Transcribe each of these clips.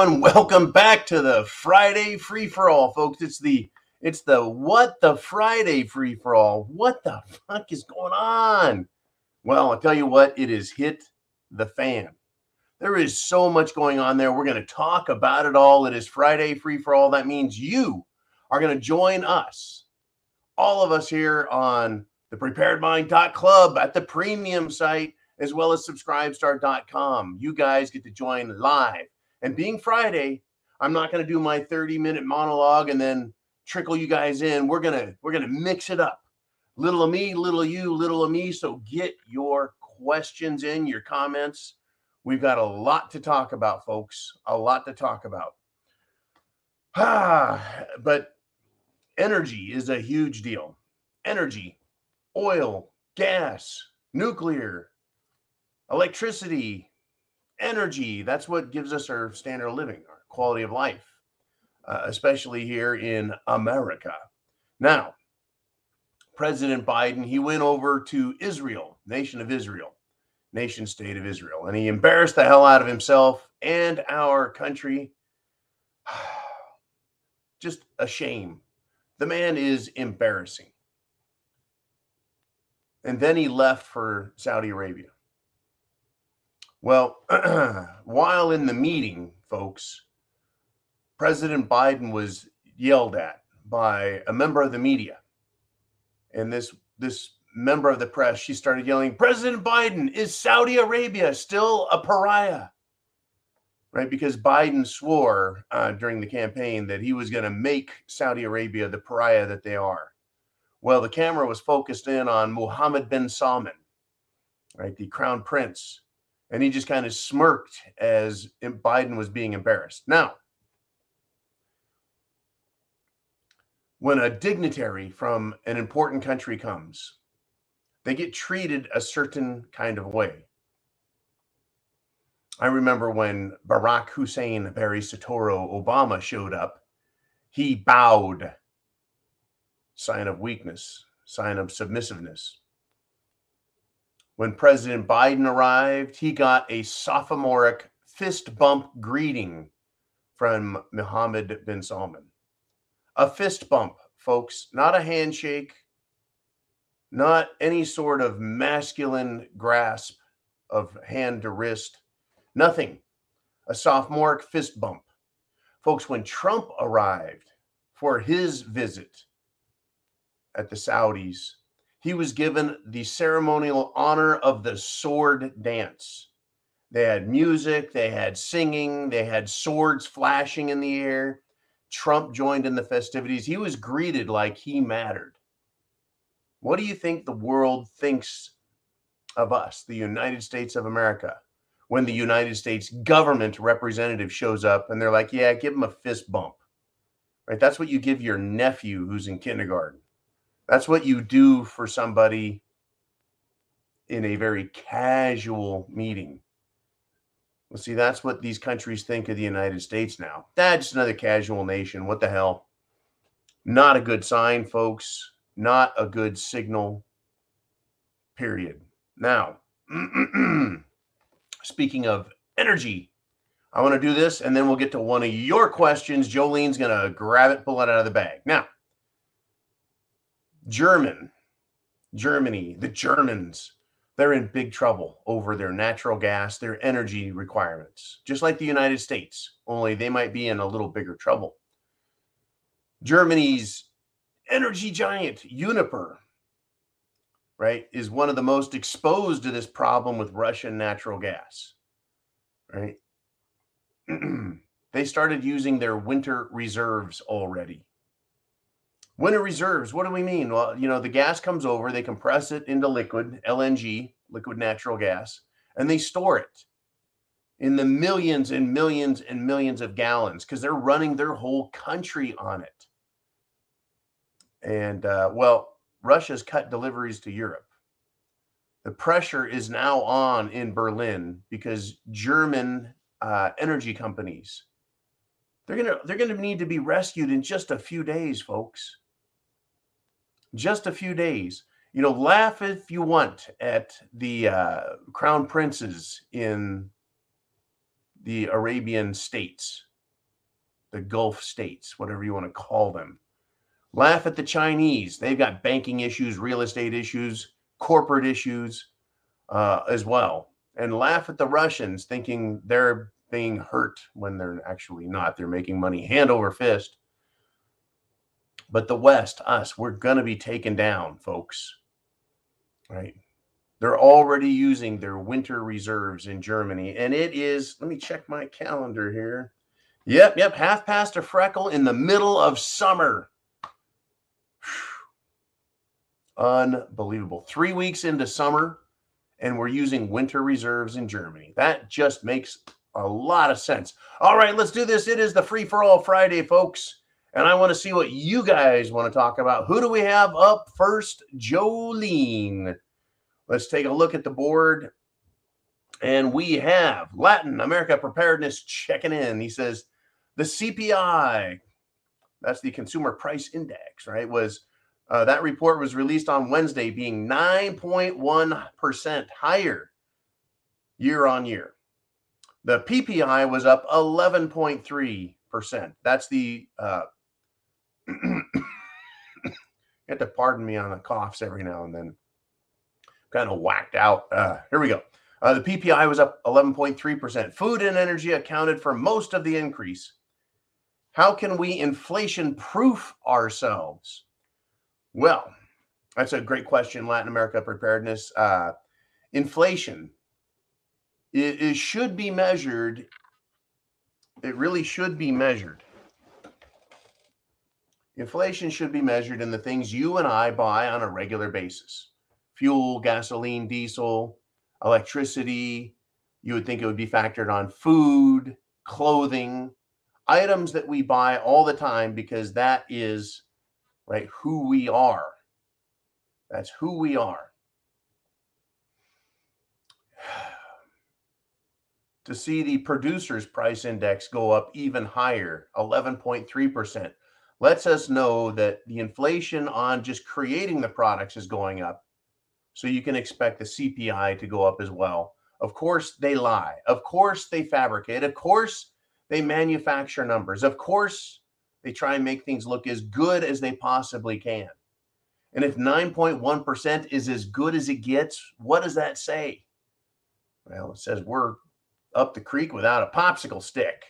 everyone, welcome back to the Friday free for all, folks. It's the it's the what the Friday free for all. What the fuck is going on? Well, I'll tell you what, it has hit the fan. There is so much going on there. We're going to talk about it all. It is Friday free for all. That means you are going to join us, all of us here on the Prepared Mind Club at the premium site, as well as subscribestar.com. You guys get to join live. And being Friday, I'm not going to do my 30 minute monologue and then trickle you guys in. We're gonna we're gonna mix it up. Little of me, little of you, little of me. So get your questions in, your comments. We've got a lot to talk about, folks. A lot to talk about. Ah, but energy is a huge deal. Energy, oil, gas, nuclear, electricity, energy. That's what gives us our standard of living, our quality of life uh, especially here in America. Now, President Biden, he went over to Israel, nation of Israel, nation state of Israel, and he embarrassed the hell out of himself and our country. Just a shame. The man is embarrassing. And then he left for Saudi Arabia. Well, while in the meeting, folks, President Biden was yelled at by a member of the media. And this this member of the press, she started yelling, President Biden, is Saudi Arabia still a pariah? Right? Because Biden swore uh, during the campaign that he was going to make Saudi Arabia the pariah that they are. Well, the camera was focused in on Mohammed bin Salman, right? The crown prince. And he just kind of smirked as Biden was being embarrassed. Now, when a dignitary from an important country comes, they get treated a certain kind of way. I remember when Barack Hussein Barry Soetoro Obama showed up, he bowed, sign of weakness, sign of submissiveness. When President Biden arrived, he got a sophomoric fist bump greeting from Mohammed bin Salman a fist bump, folks, not a handshake, not any sort of masculine grasp of hand to wrist, nothing. A sophomoric fist bump. Folks, when Trump arrived for his visit at the Saudis, he was given the ceremonial honor of the sword dance. They had music, they had singing, they had swords flashing in the air. Trump joined in the festivities, he was greeted like he mattered. What do you think the world thinks of us, the United States of America, when the United States government representative shows up and they're like, yeah, give him a fist bump? Right? That's what you give your nephew who's in kindergarten. That's what you do for somebody in a very casual meeting. Well, see, that's what these countries think of the United States now. That's another casual nation. What the hell? Not a good sign, folks. Not a good signal. Period. Now, speaking of energy, I want to do this and then we'll get to one of your questions. Jolene's going to grab it, pull it out of the bag. Now, German, Germany, the Germans they're in big trouble over their natural gas, their energy requirements, just like the United States, only they might be in a little bigger trouble. Germany's energy giant, Uniper, right, is one of the most exposed to this problem with Russian natural gas, right? they started using their winter reserves already. Winter reserves, what do we mean? Well, you know, the gas comes over, they compress it into liquid, LNG, liquid natural gas, and they store it in the millions and millions and millions of gallons because they're running their whole country on it. And uh, well, Russia's cut deliveries to Europe. The pressure is now on in Berlin because German uh, energy companies they're gonna they're gonna need to be rescued in just a few days, folks. Just a few days. You know, laugh if you want at the uh, crown princes in the Arabian states, the Gulf states, whatever you want to call them. Laugh at the Chinese. They've got banking issues, real estate issues, corporate issues uh, as well. And laugh at the Russians thinking they're being hurt when they're actually not. They're making money hand over fist. But the West, us, we're going to be taken down, folks. Right? They're already using their winter reserves in Germany. And it is, let me check my calendar here. Yep, yep, half past a freckle in the middle of summer. Unbelievable. Three weeks into summer, and we're using winter reserves in Germany. That just makes a lot of sense. All right, let's do this. It is the free for all Friday, folks. And I want to see what you guys want to talk about. Who do we have up first? Jolene. Let's take a look at the board. And we have Latin America Preparedness checking in. He says the CPI, that's the Consumer Price Index, right? Was uh, that report was released on Wednesday, being 9.1% higher year on year. The PPI was up 11.3%. That's the, uh, you have to pardon me on the coughs every now and then. Kind of whacked out. Uh, here we go. Uh, the PPI was up 11.3%. Food and energy accounted for most of the increase. How can we inflation proof ourselves? Well, that's a great question. Latin America preparedness. Uh, inflation it, it should be measured. It really should be measured. Inflation should be measured in the things you and I buy on a regular basis fuel, gasoline, diesel, electricity. You would think it would be factored on food, clothing, items that we buy all the time because that is right who we are. That's who we are. to see the producer's price index go up even higher, 11.3%, lets us know that the inflation on just creating the products is going up. So you can expect the CPI to go up as well. Of course, they lie. Of course, they fabricate. Of course, they manufacture numbers. Of course, they try and make things look as good as they possibly can. And if 9.1% is as good as it gets, what does that say? Well, it says we're up the creek without a popsicle stick.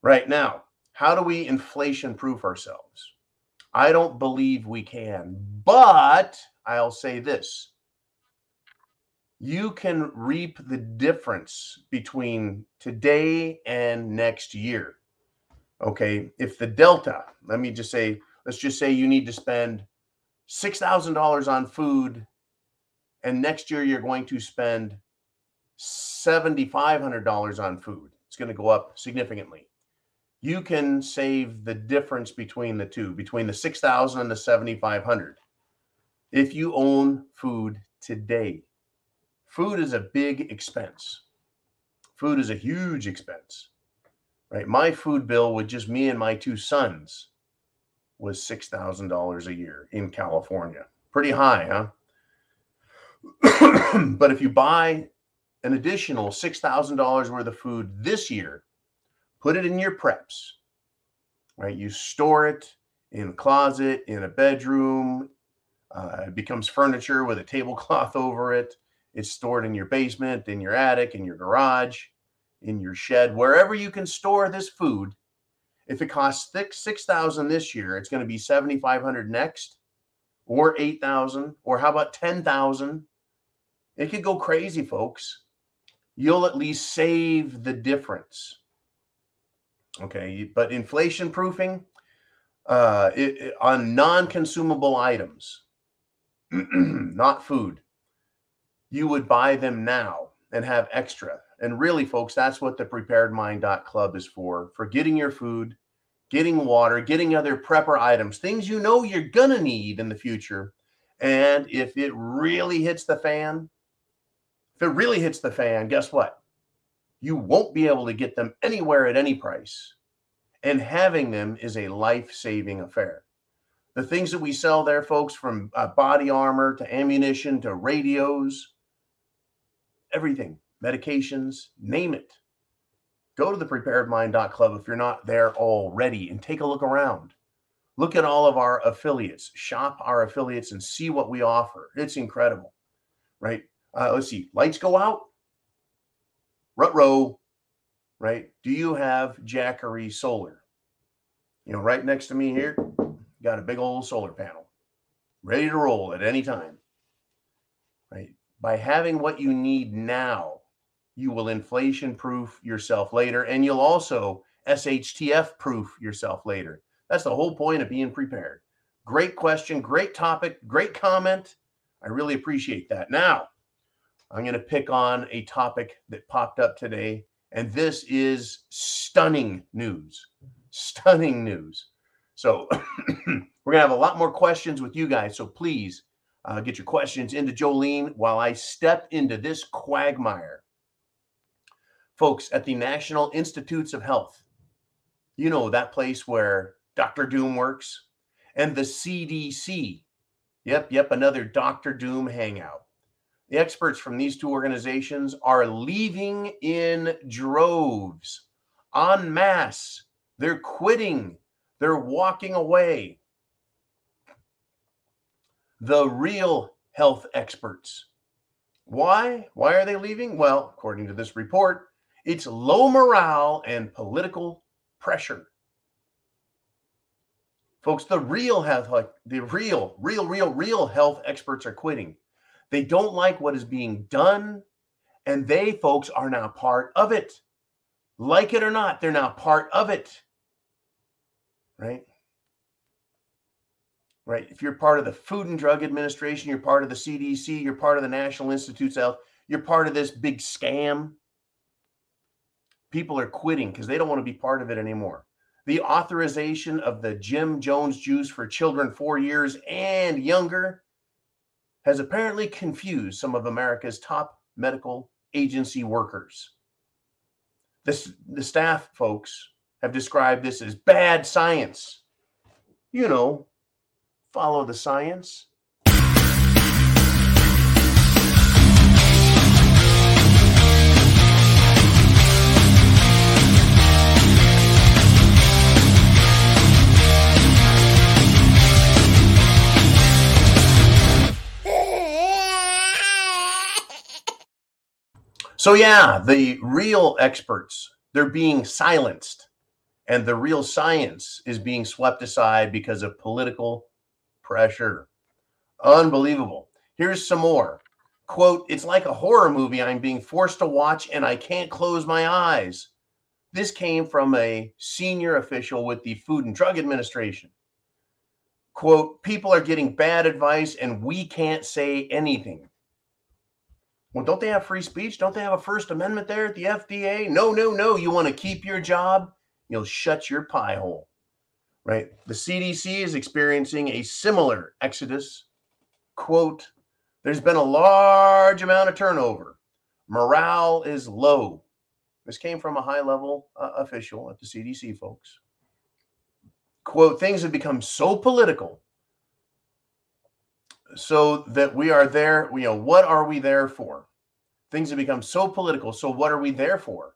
Right now, how do we inflation proof ourselves? I don't believe we can, but I'll say this you can reap the difference between today and next year. Okay. If the delta, let me just say, let's just say you need to spend $6,000 on food, and next year you're going to spend $7,500 on food. It's going to go up significantly. You can save the difference between the two, between the 6,000 and the 7,500 if you own food today. Food is a big expense. Food is a huge expense. Right? My food bill with just me and my two sons was $6,000 a year in California. Pretty high, huh? but if you buy an additional $6,000 worth of food this year, put it in your preps, right? You store it in a closet, in a bedroom. Uh, it becomes furniture with a tablecloth over it. It's stored in your basement, in your attic, in your garage, in your shed, wherever you can store this food. If it costs six thousand this year, it's going to be seventy five hundred next, or eight thousand, or how about ten thousand? It could go crazy, folks you'll at least save the difference. Okay, but inflation proofing uh, it, it, on non-consumable items, not food, you would buy them now and have extra. And really, folks, that's what the preparedmind.club is for: for getting your food, getting water, getting other prepper items, things you know you're gonna need in the future, And if it really hits the fan, if it really hits the fan, guess what? You won't be able to get them anywhere at any price. And having them is a life saving affair. The things that we sell there, folks, from uh, body armor to ammunition to radios, everything, medications, name it. Go to the preparedmind.club if you're not there already and take a look around. Look at all of our affiliates, shop our affiliates and see what we offer. It's incredible, right? Uh, let's see, lights go out, rut row, right? Do you have Jackery Solar? You know, right next to me here, got a big old solar panel ready to roll at any time, right? By having what you need now, you will inflation proof yourself later, and you'll also SHTF proof yourself later. That's the whole point of being prepared. Great question, great topic, great comment. I really appreciate that. Now, I'm going to pick on a topic that popped up today, and this is stunning news. Stunning news. So, we're going to have a lot more questions with you guys. So, please uh, get your questions into Jolene while I step into this quagmire. Folks, at the National Institutes of Health, you know, that place where Dr. Doom works, and the CDC. Yep, yep, another Dr. Doom hangout. The experts from these two organizations are leaving in droves, en masse. They're quitting, they're walking away. The real health experts. Why? Why are they leaving? Well, according to this report, it's low morale and political pressure. Folks, the real health, the real, real, real, real health experts are quitting. They don't like what is being done, and they, folks, are now part of it. Like it or not, they're now part of it. Right? Right. If you're part of the Food and Drug Administration, you're part of the CDC, you're part of the National Institutes of Health, you're part of this big scam. People are quitting because they don't want to be part of it anymore the authorization of the Jim Jones juice for children four years and younger has apparently confused some of America's top medical agency workers. This, the staff folks have described this as bad science. You know, follow the science. So, yeah, the real experts, they're being silenced, and the real science is being swept aside because of political pressure. Unbelievable. Here's some more. Quote, it's like a horror movie I'm being forced to watch and I can't close my eyes. This came from a senior official with the Food and Drug Administration. Quote, people are getting bad advice and we can't say anything. Well, don't they have free speech? Don't they have a First Amendment there at the FDA? No, no, no. You want to keep your job? You'll shut your pie hole. Right? The CDC is experiencing a similar exodus. Quote, there's been a large amount of turnover. Morale is low. This came from a high level uh, official at the CDC, folks. Quote, things have become so political so that we are there. You know, what are we there for? Things have become so political. So, what are we there for?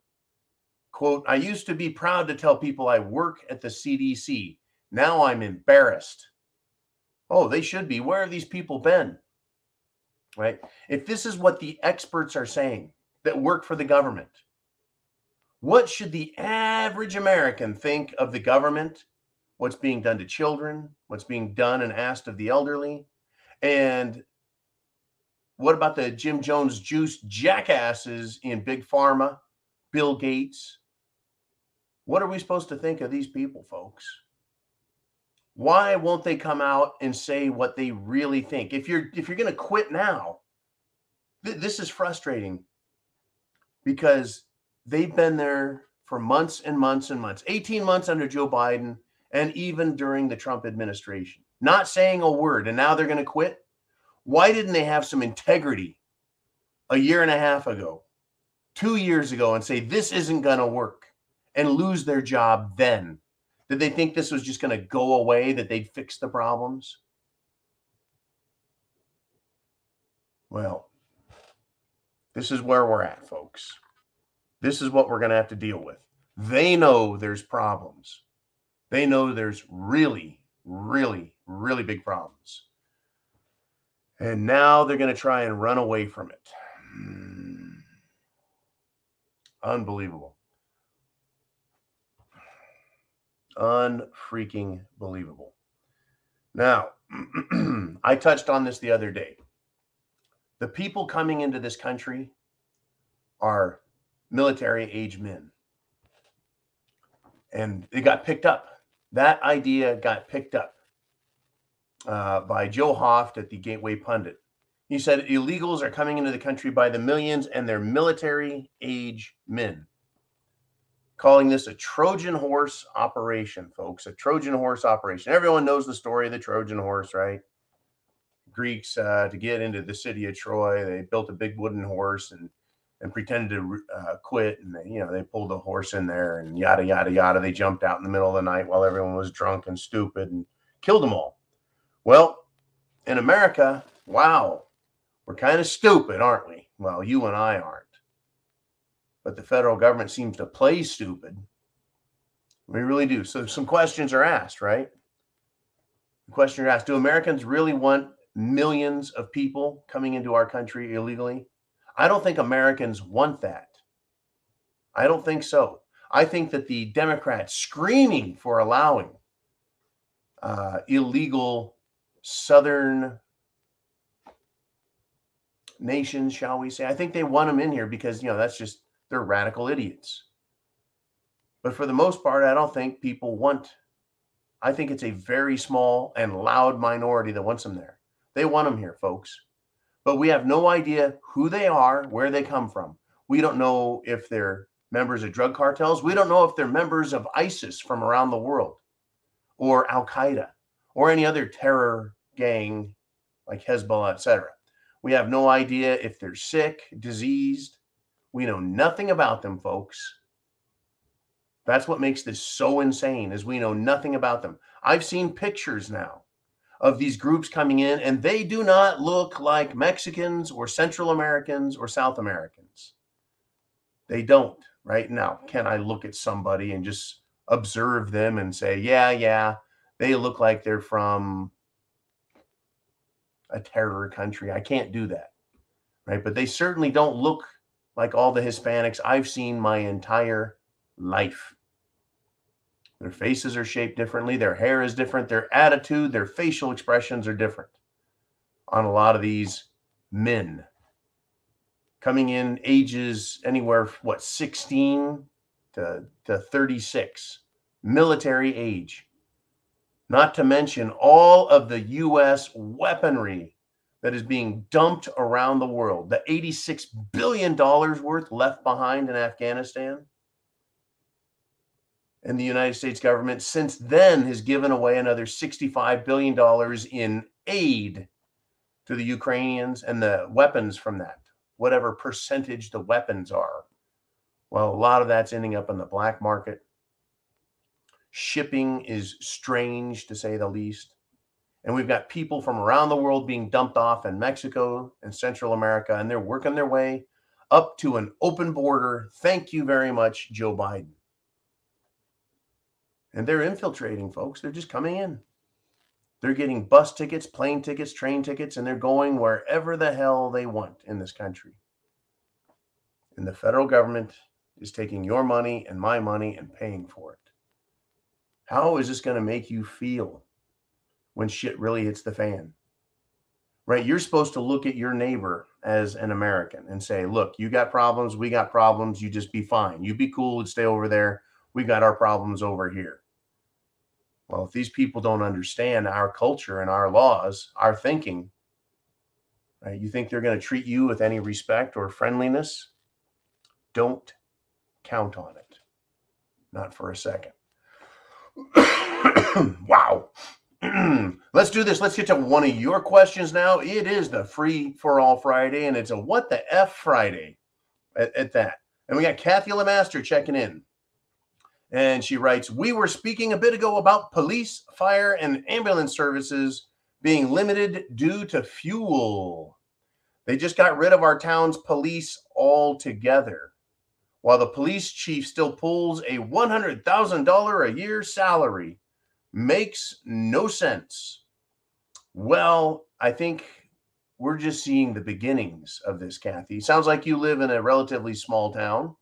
Quote, I used to be proud to tell people I work at the CDC. Now I'm embarrassed. Oh, they should be. Where have these people been? Right? If this is what the experts are saying that work for the government, what should the average American think of the government? What's being done to children? What's being done and asked of the elderly? And what about the Jim Jones juice jackasses in Big Pharma, Bill Gates? What are we supposed to think of these people, folks? Why won't they come out and say what they really think? If you're if you're going to quit now, th- this is frustrating because they've been there for months and months and months 18 months under Joe Biden and even during the Trump administration not saying a word, and now they're going to quit. Why didn't they have some integrity a year and a half ago, two years ago, and say, this isn't going to work and lose their job then? Did they think this was just going to go away, that they'd fix the problems? Well, this is where we're at, folks. This is what we're going to have to deal with. They know there's problems. They know there's really, really, really big problems. And now they're going to try and run away from it. Hmm. Unbelievable. Unfreaking believable. Now, I touched on this the other day. The people coming into this country are military age men. And they got picked up. That idea got picked up uh, by Joe Hoft at the Gateway Pundit. He said illegals are coming into the country by the millions and they're military age men. Calling this a Trojan horse operation, folks. A Trojan horse operation. Everyone knows the story of the Trojan horse, right? Greeks, uh, to get into the city of Troy, they built a big wooden horse and and pretended to uh, quit. And they, you know, they pulled the horse in there and yada, yada, yada. They jumped out in the middle of the night while everyone was drunk and stupid and killed them all. Well, in America, wow, we're kind of stupid, aren't we? Well, you and I aren't. But the federal government seems to play stupid. We really do. So some questions are asked, right? The question are asked Do Americans really want millions of people coming into our country illegally? I don't think Americans want that. I don't think so. I think that the Democrats screaming for allowing uh, illegal Southern nations, shall we say, I think they want them in here because, you know, that's just, they're radical idiots. But for the most part, I don't think people want, I think it's a very small and loud minority that wants them there. They want them here, folks but we have no idea who they are, where they come from. We don't know if they're members of drug cartels. We don't know if they're members of ISIS from around the world or Al Qaeda or any other terror gang like Hezbollah, etc. We have no idea if they're sick, diseased. We know nothing about them, folks. That's what makes this so insane is we know nothing about them. I've seen pictures now of these groups coming in, and they do not look like Mexicans or Central Americans or South Americans. They don't, right? Now, can I look at somebody and just observe them and say, yeah, yeah, they look like they're from a terror country? I can't do that, right? But they certainly don't look like all the Hispanics I've seen my entire life. Their faces are shaped differently, their hair is different, their attitude, their facial expressions are different on a lot of these men coming in ages anywhere what 16 to, to 36 military age not to mention all of the US weaponry that is being dumped around the world the 86 billion dollars worth left behind in Afghanistan and the United States government since then has given away another $65 billion in aid to the Ukrainians and the weapons from that, whatever percentage the weapons are. Well, a lot of that's ending up in the black market. Shipping is strange to say the least. And we've got people from around the world being dumped off in Mexico and Central America, and they're working their way up to an open border. Thank you very much, Joe Biden. And they're infiltrating, folks. They're just coming in. They're getting bus tickets, plane tickets, train tickets, and they're going wherever the hell they want in this country. And the federal government is taking your money and my money and paying for it. How is this going to make you feel when shit really hits the fan? Right? You're supposed to look at your neighbor as an American and say, look, you got problems, we got problems, you just be fine. You be cool and stay over there. We got our problems over here. Well, if these people don't understand our culture and our laws, our thinking, right, you think they're going to treat you with any respect or friendliness? Don't count on it. Not for a second. wow. Let's do this. Let's get to one of your questions now. It is the free for all Friday, and it's a what the F Friday at, at that. And we got Kathy Lamaster checking in. And she writes, We were speaking a bit ago about police, fire, and ambulance services being limited due to fuel. They just got rid of our town's police altogether, while the police chief still pulls a $100,000 a year salary. Makes no sense. Well, I think we're just seeing the beginnings of this, Kathy. Sounds like you live in a relatively small town.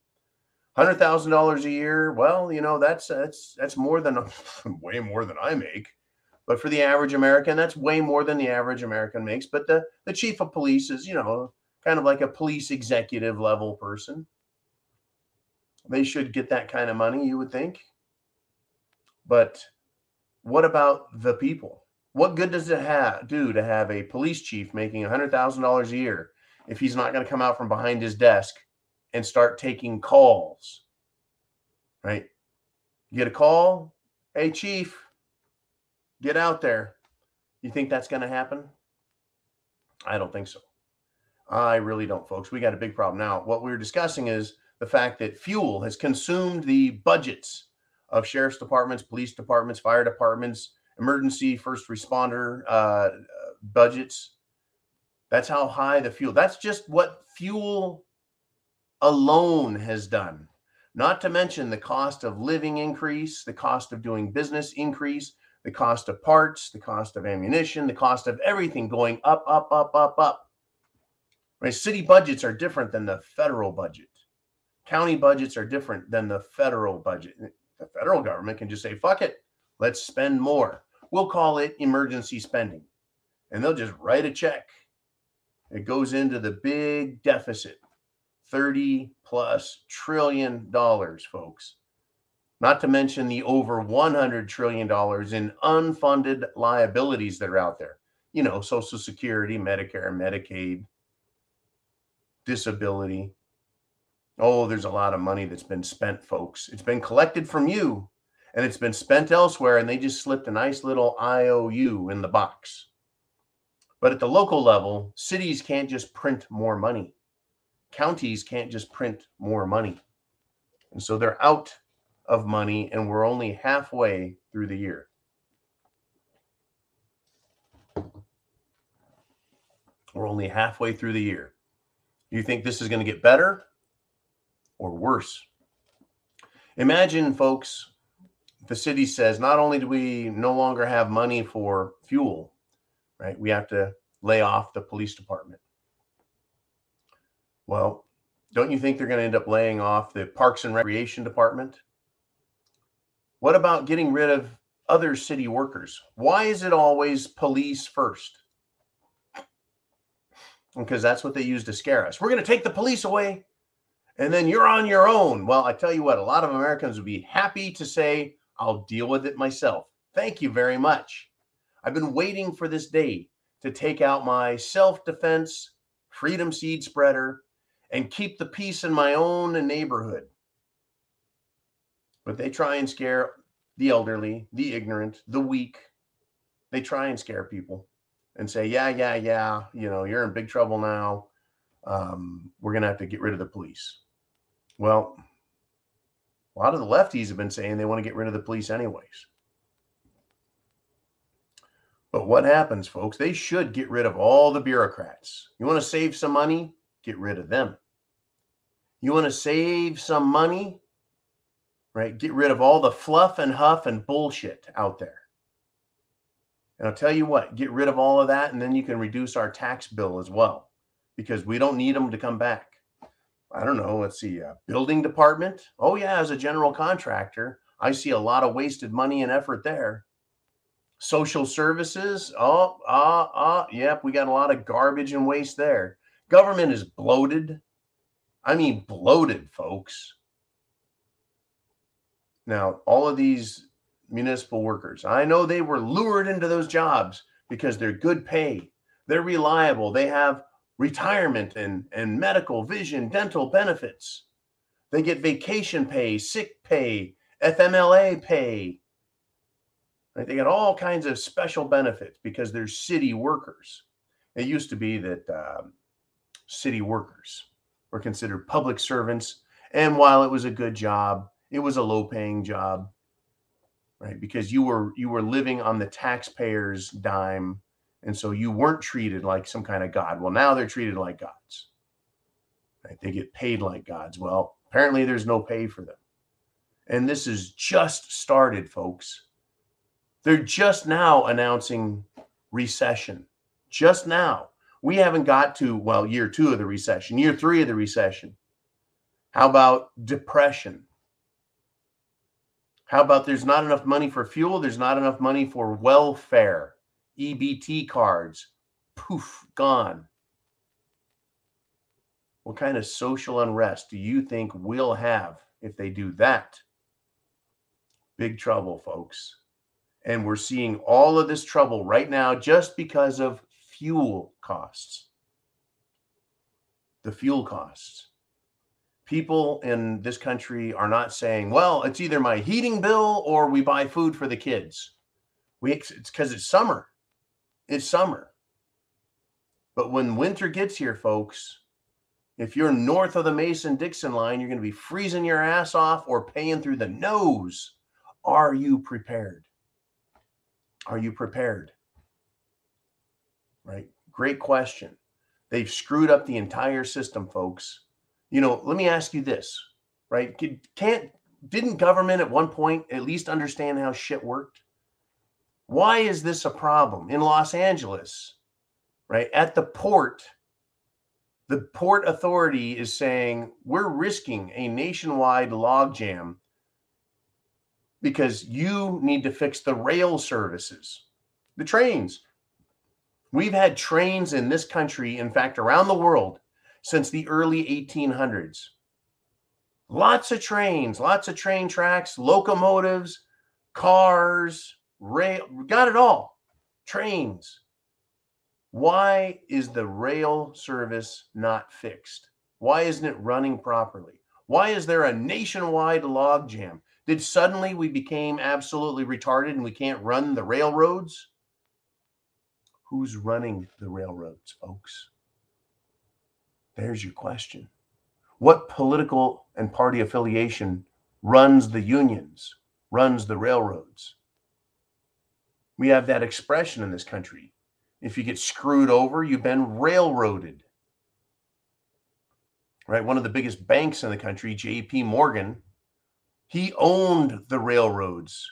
Hundred thousand dollars a year. Well, you know that's that's that's more than way more than I make. But for the average American, that's way more than the average American makes. But the the chief of police is, you know, kind of like a police executive level person. They should get that kind of money, you would think. But what about the people? What good does it have, do to have a police chief making $100,000 a year if he's not going to come out from behind his desk and start taking calls? Right? You get a call, hey, chief, get out there. You think that's going to happen? I don't think so. I really don't, folks. We got a big problem. Now, what we're discussing is the fact that fuel has consumed the budgets of sheriff's departments, police departments, fire departments, emergency first responder uh, budgets. That's how high the fuel. That's just what fuel alone has done. Not to mention the cost of living increase, the cost of doing business increase, the cost of parts, the cost of ammunition, the cost of everything going up, up, up, up, up. Right? City budgets are different than the federal budget. County budgets are different than the federal budget. The federal government can just say, fuck it, let's spend more. We'll call it emergency spending. And they'll just write a check. It goes into the big deficit 30 plus trillion dollars, folks. Not to mention the over 100 trillion dollars in unfunded liabilities that are out there. You know, Social Security, Medicare, Medicaid, disability. Oh, there's a lot of money that's been spent, folks. It's been collected from you and it's been spent elsewhere and they just slipped a nice little IOU in the box. But at the local level, cities can't just print more money. Counties can't just print more money. And so they're out of money and we're only halfway through the year. We're only halfway through the year. You think this is going to get better or worse? Imagine, folks, the city says not only do we no longer have money for fuel, right? We have to lay off the police department. Well, don't you think they're going to end up laying off the Parks and Recreation Department? What about getting rid of other city workers? Why is it always police first? Because that's what they use to scare us. We're going to take the police away and then you're on your own. Well, I tell you what, a lot of Americans would be happy to say, I'll deal with it myself. Thank you very much. I've been waiting for this day to take out my self defense freedom seed spreader and keep the peace in my own neighborhood. But they try and scare the elderly, the ignorant, the weak. They try and scare people and say, yeah, yeah, yeah, you know, you're in big trouble now. Um, we're going to have to get rid of the police. Well, a lot of the lefties have been saying they want to get rid of the police anyways. But what happens, folks? They should get rid of all the bureaucrats. You want to save some money? Get rid of them. You want to save some money? Right? Get rid of all the fluff and huff and bullshit out there. And I'll tell you what, get rid of all of that, and then you can reduce our tax bill as well because we don't need them to come back. I don't know. Let's see. Uh, building department. Oh, yeah. As a general contractor, I see a lot of wasted money and effort there. Social services. Oh, ah, ah. Yep. We got a lot of garbage and waste there. Government is bloated. I mean, bloated, folks. Now, all of these municipal workers, I know they were lured into those jobs because they're good pay, they're reliable, they have retirement and, and medical, vision, dental benefits. They get vacation pay, sick pay, FMLA pay. Right? They get all kinds of special benefits because they're city workers. It used to be that um, city workers were considered public servants. And while it was a good job, it was a low paying job, right? Because you were you were living on the taxpayer's dime. And so you weren't treated like some kind of God. Well, now they're treated like gods. Right? They get paid like gods. Well, apparently there's no pay for them. And this is just started, folks. They're just now announcing recession. Just now. We haven't got to, well, year two of the recession, year three of the recession. How about depression? How about there's not enough money for fuel? There's not enough money for welfare, EBT cards. Poof, gone. What kind of social unrest do you think we'll have if they do that? Big trouble, folks. And we're seeing all of this trouble right now just because of fuel costs. The fuel costs. People in this country are not saying, well, it's either my heating bill or we buy food for the kids. We, it's because it's summer. It's summer. But when winter gets here, folks, if you're north of the Mason Dixon line, you're going to be freezing your ass off or paying through the nose. Are you prepared? Are you prepared? Right? Great question. They've screwed up the entire system, folks. You know, let me ask you this, right? Can't didn't government at one point at least understand how shit worked? Why is this a problem in Los Angeles? Right? At the port, the port authority is saying we're risking a nationwide logjam because you need to fix the rail services, the trains. We've had trains in this country, in fact, around the world, since the early 1800s. Lots of trains, lots of train tracks, locomotives, cars, rail, got it all. Trains. Why is the rail service not fixed? Why isn't it running properly? Why is there a nationwide logjam? Did suddenly we became absolutely retarded and we can't run the railroads? Who's running the railroads, folks? There's your question. What political and party affiliation runs the unions, runs the railroads? We have that expression in this country if you get screwed over, you've been railroaded. Right? One of the biggest banks in the country, JP Morgan, he owned the railroads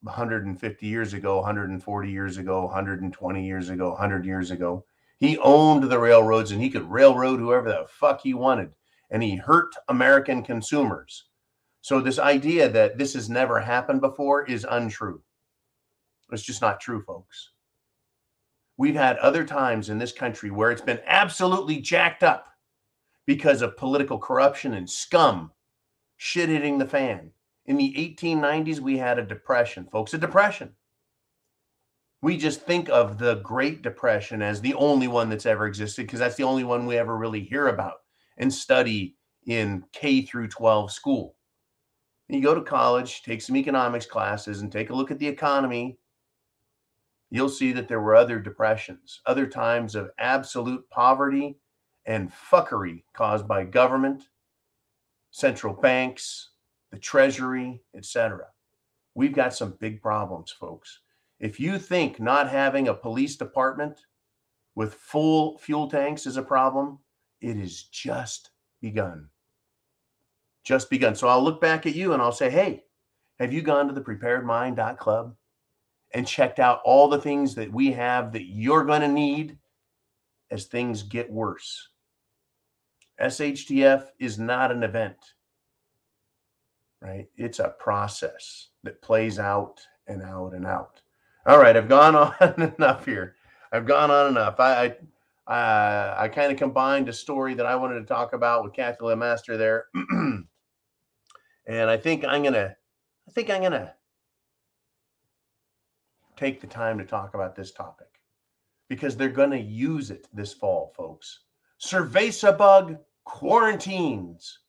150 years ago, 140 years ago, 120 years ago, 100 years ago. He owned the railroads and he could railroad whoever the fuck he wanted. And he hurt American consumers. So, this idea that this has never happened before is untrue. It's just not true, folks. We've had other times in this country where it's been absolutely jacked up because of political corruption and scum shit hitting the fan. In the 1890s, we had a depression, folks, a depression. We just think of the Great Depression as the only one that's ever existed because that's the only one we ever really hear about and study in K through 12 school. You go to college, take some economics classes, and take a look at the economy you'll see that there were other depressions, other times of absolute poverty and fuckery caused by government, central banks, the treasury, etc. We've got some big problems, folks. If you think not having a police department with full fuel tanks is a problem, it is just begun. Just begun. So I'll look back at you and I'll say, hey, have you gone to the preparedmind.club? And checked out all the things that we have that you're going to need as things get worse. SHTF is not an event, right? It's a process that plays out and out and out. All right, I've gone on enough here. I've gone on enough. I I, uh, I kind of combined a story that I wanted to talk about with Kathy Lemaster there, and I think I'm gonna I think I'm gonna take the time to talk about this topic because they're going to use it this fall, folks. Cerveza bug quarantines,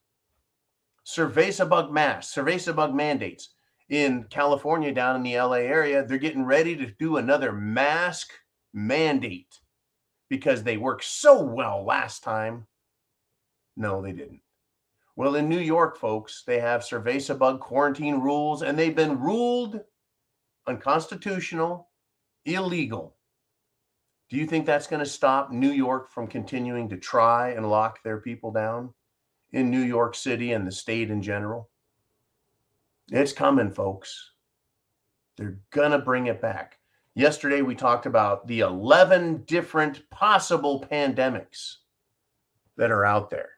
Cerveza bug masks, Cerveza bug mandates. in California, down in the LA area, they're getting ready to do another mask mandate because they worked so well last time. No, they didn't. Well, in New York, folks, they have cerveza bug quarantine rules, and they've been ruled unconstitutional, illegal. Do you think that's going to stop New York from continuing to try and lock their people down in New York City and the state in general? It's coming, folks. They're going to bring it back. Yesterday, we talked about the 11 different possible pandemics that are out there.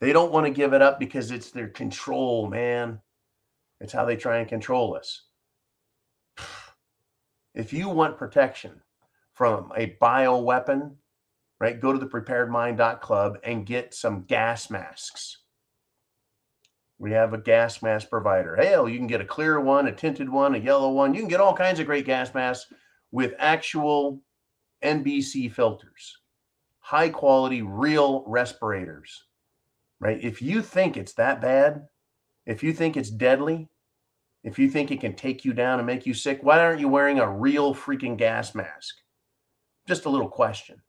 They don't want to give it up because it's their control, man. It's how they try and control us. If you want protection from a bio weapon, right, go to the preparedmind.club and get some gas masks. We have a gas mask provider. Hell, you can get a clear one, a tinted one, a yellow one. You can get all kinds of great gas masks with actual NBC filters, high quality, real respirators, right? If you think it's that bad, if you think it's deadly, if you think it can take you down and make you sick, why aren't you wearing a real freaking gas mask? Just a little question.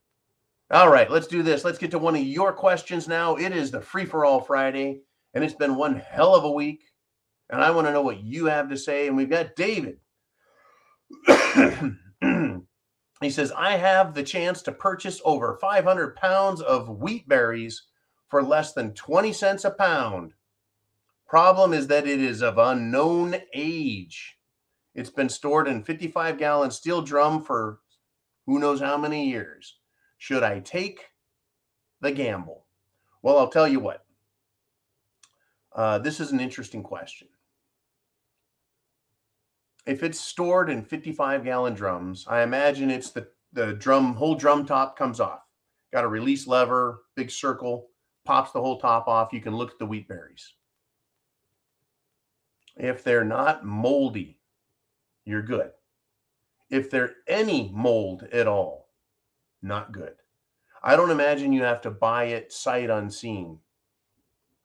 All right, let's do this. Let's get to one of your questions now. It is the Free for All Friday, and it's been one hell of a week. And I want to know what you have to say. And we've got David. he says, I have the chance to purchase over 500 pounds of wheat berries for less than 20 cents a pound. Problem is that it is of unknown age. It's been stored in 55 gallon steel drum for who knows how many years. Should I take the gamble? Well, I'll tell you what. Uh, this is an interesting question if it's stored in 55 gallon drums, I imagine it's the, the drum, whole drum top comes off. Got a release lever, big circle, pops the whole top off. You can look at the wheat berries. If they're not moldy, you're good. If they're any mold at all, not good. I don't imagine you have to buy it sight unseen.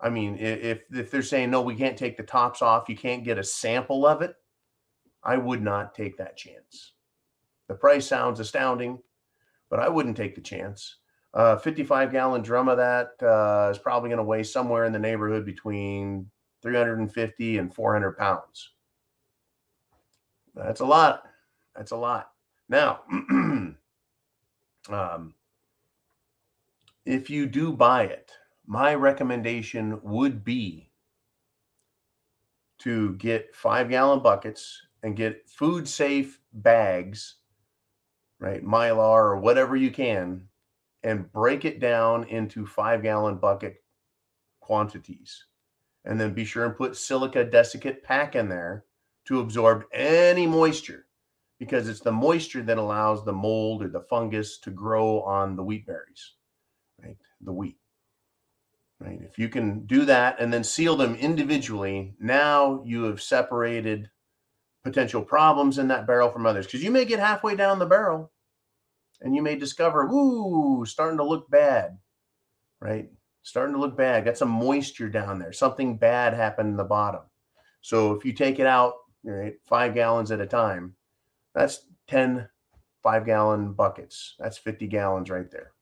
I mean, if if they're saying no, we can't take the tops off, you can't get a sample of it I would not take that chance. The price sounds astounding, but I wouldn't take the chance. Uh, 55 gallon drum of that uh, is probably going to weigh somewhere in the neighborhood between 350 and 400 pounds. That's a lot. That's a lot. Now, um, if you do buy it, my recommendation would be to get five gallon buckets and get food safe bags, right? Mylar or whatever you can, and break it down into five gallon bucket quantities. And then be sure and put silica desiccant pack in there to absorb any moisture because it's the moisture that allows the mold or the fungus to grow on the wheat berries, right? The wheat. Right. If you can do that and then seal them individually, now you have separated potential problems in that barrel from others because you may get halfway down the barrel and you may discover, ooh, starting to look bad, right? Starting to look bad. Got some moisture down there. Something bad happened in the bottom. So if you take it out, right, five gallons at a time, that's 10 five gallon buckets. That's 50 gallons right there.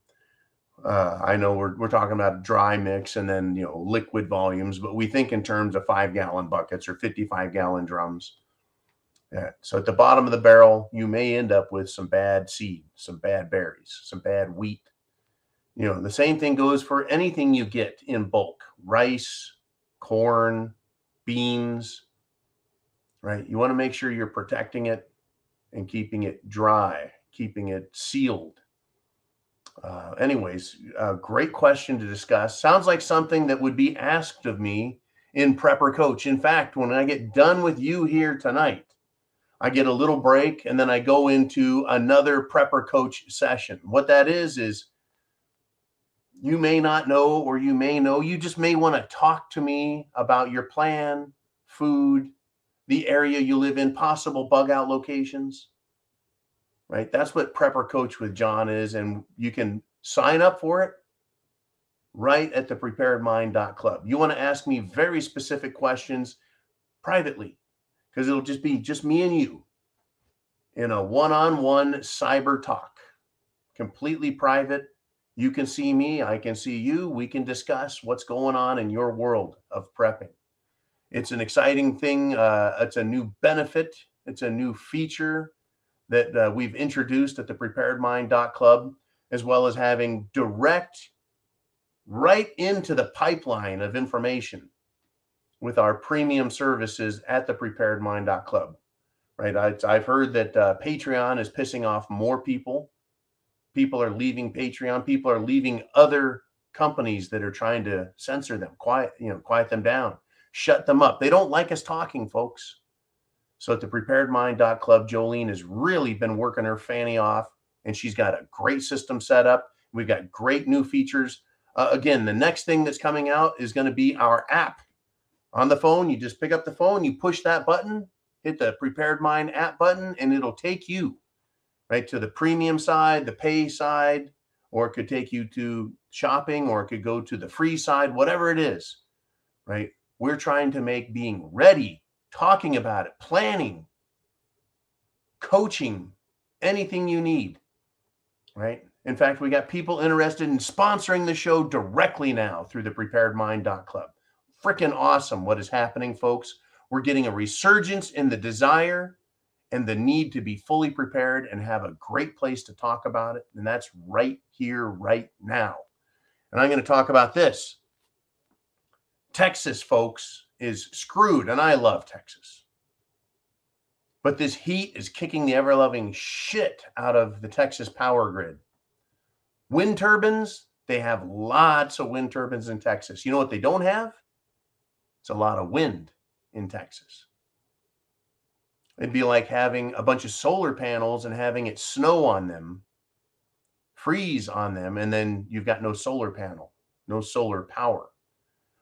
Uh, I know we're, we're talking about dry mix and then, you know, liquid volumes, but we think in terms of five gallon buckets or 55 gallon drums. Yeah. So at the bottom of the barrel, you may end up with some bad seed, some bad berries, some bad wheat. You know, the same thing goes for anything you get in bulk rice, corn, beans, right? You want to make sure you're protecting it and keeping it dry, keeping it sealed. Uh, anyways, great question to discuss. Sounds like something that would be asked of me in Prepper Coach. In fact, when I get done with you here tonight, I get a little break and then I go into another prepper coach session. What that is, is you may not know, or you may know, you just may want to talk to me about your plan, food, the area you live in, possible bug out locations. Right. That's what prepper coach with John is. And you can sign up for it right at the preparedmind.club. You want to ask me very specific questions privately because it'll just be just me and you in a one-on-one cyber talk, completely private. You can see me, I can see you. We can discuss what's going on in your world of prepping. It's an exciting thing. Uh, it's a new benefit. It's a new feature that uh, we've introduced at the preparedmind.club, as well as having direct right into the pipeline of information with our premium services at the preparedmind.club. Right. I, have heard that uh, Patreon is pissing off more people. People are leaving Patreon. People are leaving other companies that are trying to censor them, quiet, you know, quiet them down, shut them up. They don't like us talking, folks. So at the preparedmind.club, Jolene has really been working her fanny off, and she's got a great system set up. We've got great new features. Uh, again, the next thing that's coming out is going to be our app on the phone. You just pick up the phone, you push that button, hit the Prepared Mind app button, and it'll take you right to the premium side, the pay side, or it could take you to shopping, or it could go to the free side, whatever it is, right? We're trying to make being ready, talking about it, planning, coaching, anything you need, right? In fact, we got people interested in sponsoring the show directly now through the preparedmind.club freaking awesome what is happening, folks. We're getting a resurgence in the desire and the need to be fully prepared and have a great place to talk about it. And that's right here, right now. And I'm going to talk about this. Texas, folks, is screwed, and I love Texas. But this heat is kicking the ever loving shit out of the Texas power grid. Wind turbines, they have lots of wind turbines in Texas. You know what they don't have? It's a lot of wind in Texas. It'd be like having a bunch of solar panels and having it snow on them, freeze on them, and then you've got no solar panel, no solar power.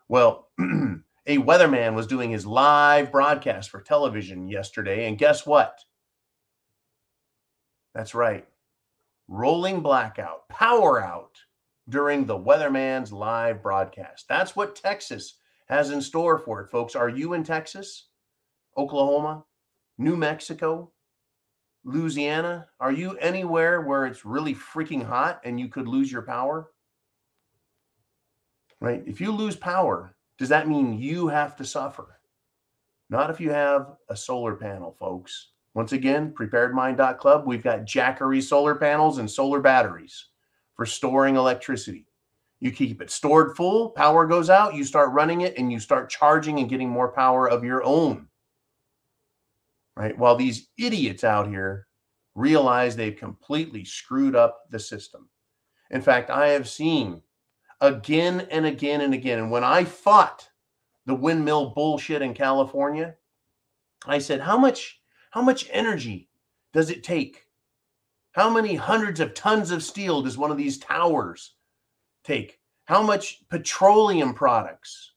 Well, a weatherman was doing his live broadcast for television yesterday, and guess what? That's right. Rolling blackout, power out during the weatherman's live broadcast. That's what Texas has in store for it, folks. Are you in Texas, Oklahoma, New Mexico, Louisiana? Are you anywhere where it's really freaking hot and you could lose your power? Right? If you lose power, does that mean you have to suffer? Not if you have a solar panel, folks. Once again, preparedmind.club, we've got Jackery solar panels and solar batteries for storing electricity. You keep it stored full, power goes out, you start running it, and you start charging and getting more power of your own. Right? While these idiots out here realize they've completely screwed up the system. In fact, I have seen again and again and again. And when I fought the windmill bullshit in California, I said, how much, how much energy does it take? How many hundreds of tons of steel does one of these towers take? How much petroleum products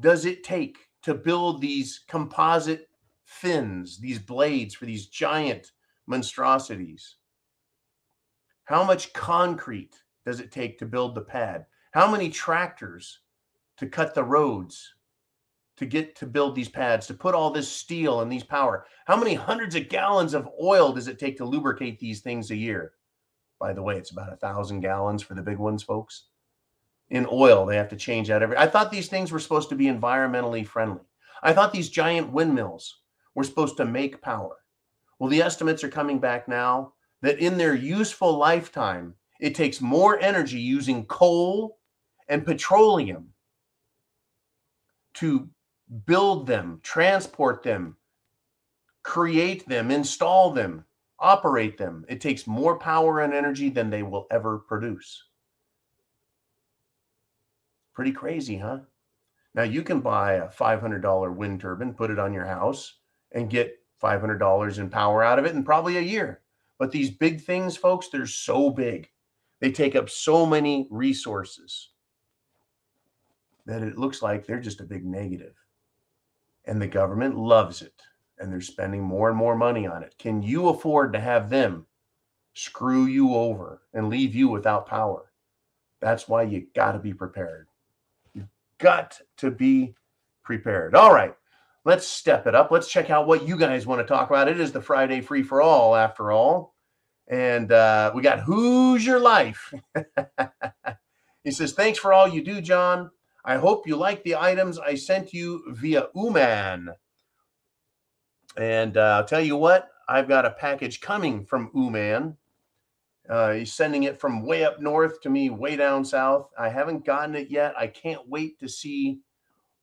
does it take to build these composite fins, these blades for these giant monstrosities? How much concrete does it take to build the pad? How many tractors to cut the roads to get to build these pads, to put all this steel and these power? How many hundreds of gallons of oil does it take to lubricate these things a year? By the way, it's about a thousand gallons for the big ones, folks. In oil, they have to change out every. I thought these things were supposed to be environmentally friendly. I thought these giant windmills were supposed to make power. Well, the estimates are coming back now that in their useful lifetime, it takes more energy using coal and petroleum to build them, transport them, create them, install them, operate them. It takes more power and energy than they will ever produce. Pretty crazy, huh? Now you can buy a $500 wind turbine, put it on your house, and get $500 in power out of it in probably a year. But these big things, folks, they're so big. They take up so many resources that it looks like they're just a big negative. And the government loves it and they're spending more and more money on it. Can you afford to have them screw you over and leave you without power? That's why you got to be prepared. You've got to be prepared. All right. Let's step it up. Let's check out what you guys want to talk about. It is the Friday free for all, after all. And uh, we got Who's Your Life? he says, Thanks for all you do, John. I hope you like the items I sent you via Uman. And uh, I'll tell you what, I've got a package coming from Uman. Uh, he's sending it from way up north to me, way down south. I haven't gotten it yet. I can't wait to see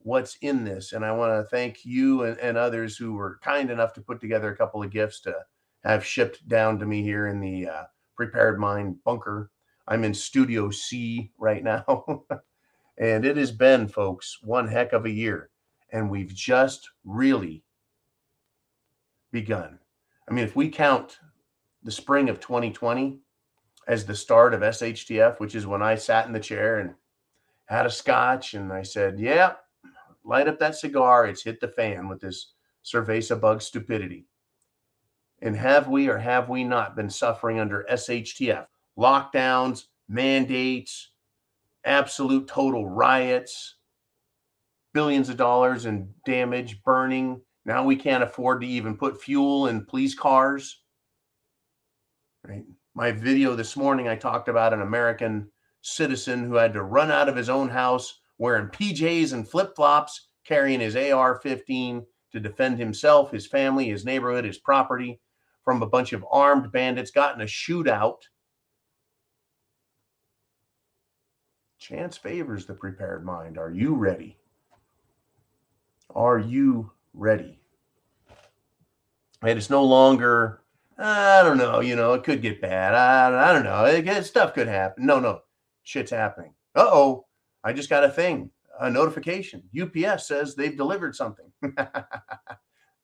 what's in this. And I want to thank you and, and, others who were kind enough to put together a couple of gifts to have shipped down to me here in the uh, Prepared Mind bunker. I'm in Studio C right now. and it has been, folks, one heck of a year. And we've just really begun. I mean, if we count the spring of 2020 as the start of SHTF, which is when I sat in the chair and had a scotch and I said, Yeah, light up that cigar. It's hit the fan with this cerveza bug stupidity. And have we or have we not been suffering under SHTF? Lockdowns, mandates, absolute total riots, billions of dollars in damage, burning. Now we can't afford to even put fuel in police cars. Right? My video this morning, I talked about an American citizen who had to run out of his own house wearing PJs and flip flops, carrying his AR 15 to defend himself, his family, his neighborhood, his property from a bunch of armed bandits, got in a shootout. Chance favors the prepared mind. Are you ready? Are you ready? And it's no longer, I don't know, you know, it could get bad. I, I don't know. It, stuff could happen. No, no, shit's happening. Uh oh, I just got a thing, a notification. UPS says they've delivered something.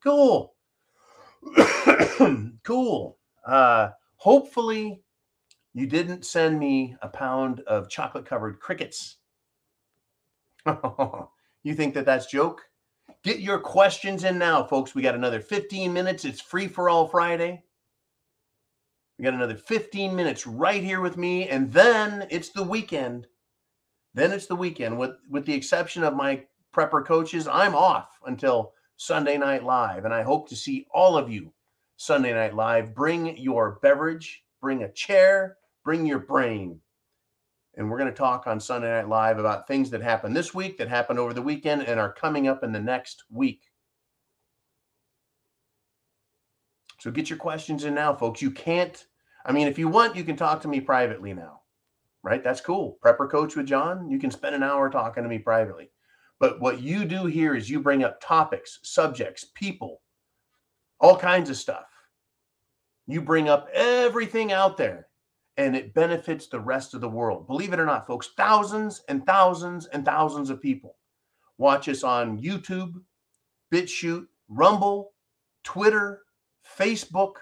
cool. cool. Uh, hopefully, you didn't send me a pound of chocolate covered crickets. you think that that's joke? Get your questions in now, folks. We got another 15 minutes. It's free for all Friday. We got another 15 minutes right here with me, and then it's the weekend. Then it's the weekend. With with the exception of my prepper coaches, I'm off until Sunday Night Live, and I hope to see all of you Sunday Night Live. Bring your beverage, bring a chair, bring your brain. And we're going to talk on Sunday Night Live about things that happened this week, that happened over the weekend, and are coming up in the next week. So get your questions in now, folks. You can't, I mean, if you want, you can talk to me privately now right? That's cool. Prepper coach with John, you can spend an hour talking to me privately. But what you do here is you bring up topics, subjects, people, all kinds of stuff. You bring up everything out there and it benefits the rest of the world. Believe it or not, folks, thousands and thousands and thousands of people watch us on YouTube, BitChute, Rumble, Twitter, Facebook,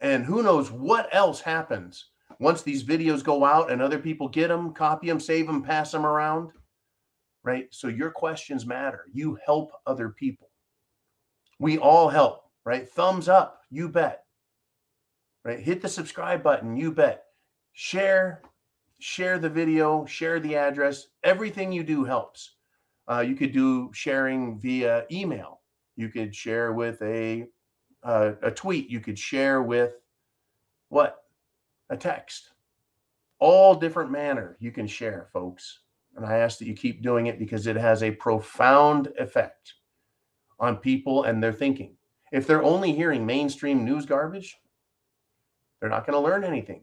and who knows what else happens once these videos go out and other people get them, copy them, save them, pass them around, right? So your questions matter. You help other people. We all help, right? Thumbs up, you bet. Right? Hit the subscribe button, you bet. Share, share the video, share the address. Everything you do helps. Uh, you could do sharing via email. You could share with a uh, a tweet. You could share with what a text. All different manner you can share, folks. And I ask that you keep doing it because it has a profound effect on people and their thinking. If they're only hearing mainstream news garbage, they're not going to learn anything.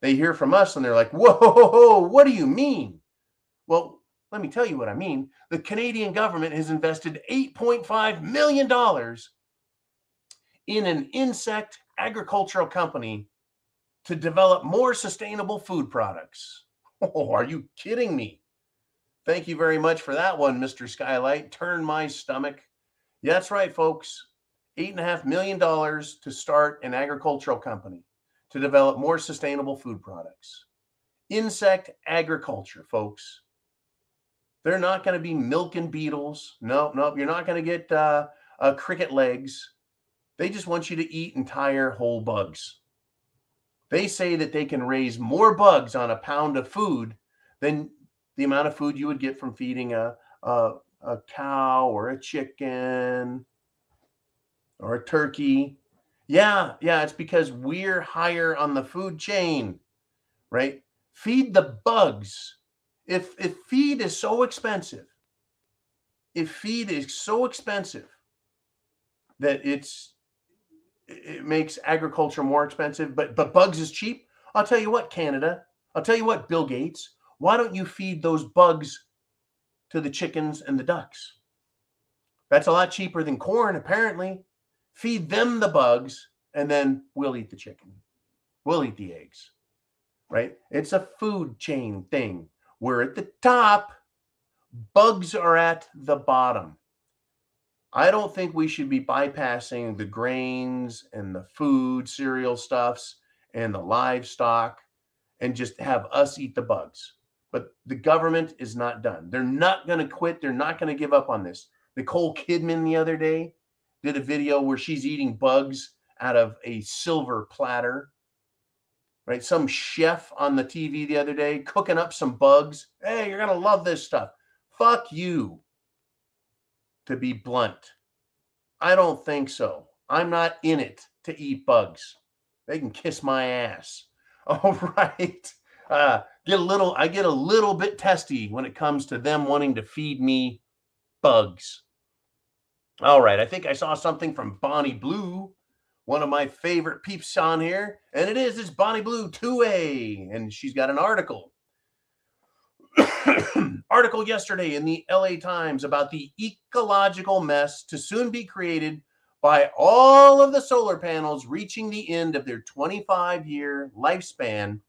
They hear from us and they're like, whoa, what do you mean? Well, let me tell you what I mean. The Canadian government has invested $8.5 million in an insect agricultural company to develop more sustainable food products. Oh, are you kidding me? Thank you very much for that one, Mr. Skylight. Turn my stomach. Yeah, that's right, folks. Eight and a half million dollars to start an agricultural company to develop more sustainable food products. Insect agriculture, folks. They're not going to be milking beetles. No, no, you're not going to get uh, uh, cricket legs. They just want you to eat entire whole bugs. They say that they can raise more bugs on a pound of food than the amount of food you would get from feeding a, a a cow or a chicken or a turkey. Yeah, yeah, it's because we're higher on the food chain, right? Feed the bugs. If if feed is so expensive, if feed is so expensive that it's it makes agriculture more expensive, but but bugs is cheap. I'll tell you what, Canada. I'll tell you what, Bill Gates. Why don't you feed those bugs to the chickens and the ducks? That's a lot cheaper than corn, apparently. Feed them the bugs, and then we'll eat the chicken. We'll eat the eggs. Right? It's a food chain thing. We're at the top, bugs are at the bottom. I don't think we should be bypassing the grains and the food, cereal stuffs, and the livestock and just have us eat the bugs. But the government is not done. They're not going to quit. They're not going to give up on this. Nicole Kidman the other day did a video where she's eating bugs out of a silver platter. Right? Some chef on the TV the other day cooking up some bugs. Hey, you're going to love this stuff. Fuck you. To be blunt, I don't think so. I'm not in it to eat bugs. They can kiss my ass. All right. Uh, get a little, I get a little bit testy when it comes to them wanting to feed me bugs. All right. I think I saw something from Bonnie Blue, one of my favorite peeps on here. And it is, it's Bonnie Blue 2A. And she's got an article. article yesterday in the LA Times about the ecological mess to soon be created by all of the solar panels reaching the end of their 25 year lifespan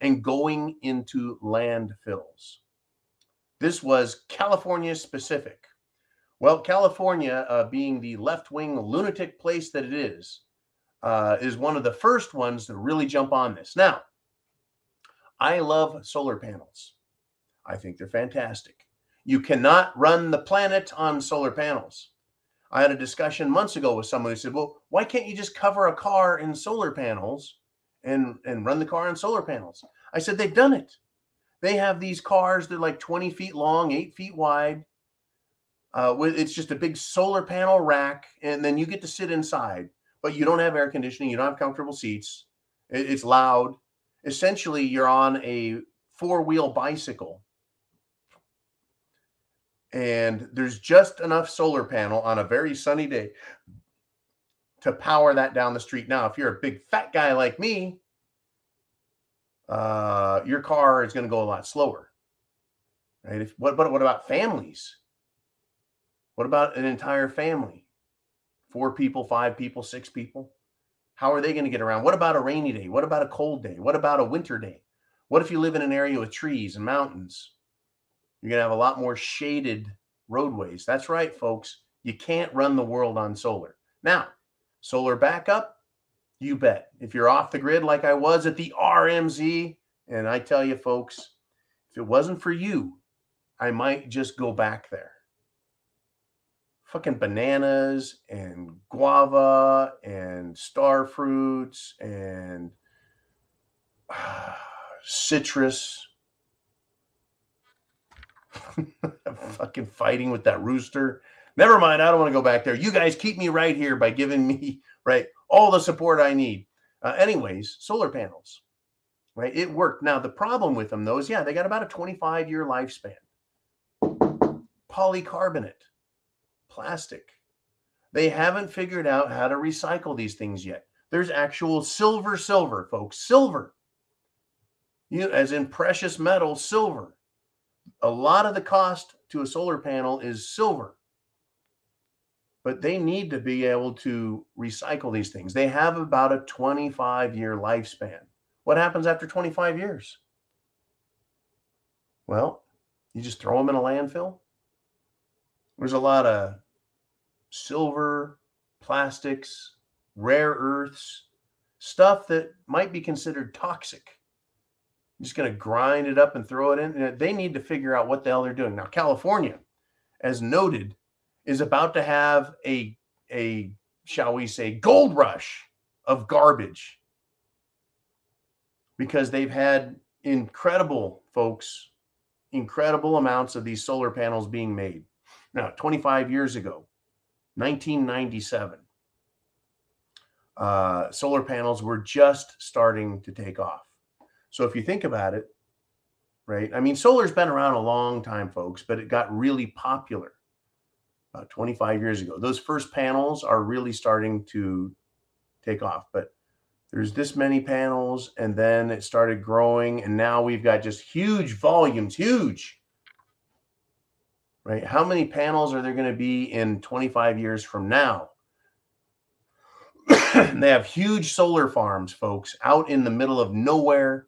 and going into landfills. This was California specific. Well, California, uh, being the left wing lunatic place that it is, uh, is one of the first ones to really jump on this. Now, I love solar panels. I think they're fantastic. You cannot run the planet on solar panels. I had a discussion months ago with someone who said, "Well, why can't you just cover a car in solar panels and and run the car on solar panels?" I said, "They've done it. They have these cars that are like 20 feet long, eight feet wide. Uh, it's just a big solar panel rack, and then you get to sit inside, but you don't have air conditioning, you don't have comfortable seats. It, it's loud. Essentially, you're on a four wheel bicycle and there's just enough solar panel on a very sunny day to power that down the street. Now, if you're a big fat guy like me, uh, your car is going to go a lot slower, right? If, what, what, what about families? What about an entire family? Four people, five people, six people? How are they going to get around? What about a rainy day? What about a cold day? What about a winter day? What if you live in an area with trees and mountains? You're going to have a lot more shaded roadways. That's right, folks. You can't run the world on solar. Now, solar backup, you bet. If you're off the grid like I was at the RMZ, and I tell you, folks, if it wasn't for you, I might just go back there. Fucking bananas and guava and star fruits and uh, citrus fucking fighting with that rooster. Never mind. I don't want to go back there. You guys keep me right here by giving me right all the support I need. Uh, anyways, solar panels, right? It worked. Now the problem with them though is yeah, they got about a 25 year lifespan. Polycarbonate, plastic. They haven't figured out how to recycle these things yet. There's actual silver, silver, folks, silver. You as in precious metal, silver a lot of the cost to a solar panel is silver. But they need to be able to recycle these things. They have about a 25 year lifespan. What happens after 25 years? Well you just throw them in a landfill. There's a lot of silver plastics rare earths stuff that might be considered toxic just going to grind it up and throw it in. They need to figure out what the hell they're doing. Now, California, as noted, is about to have a a shall we say gold rush of garbage because they've had incredible folks incredible amounts of these solar panels being made Now, 25 years ago, 1997, uh, solar panels were just starting to take off. So if you think about it, right? I mean, solar's been around a long time, folks, but it got really popular about 25 years ago. Those first panels are really starting to take off, but there's this many panels, and then it started growing, and now we've got just huge volumes, huge. Right? How many panels are there going to be in 25 years from now? they have huge solar farms, folks, out in the middle of nowhere,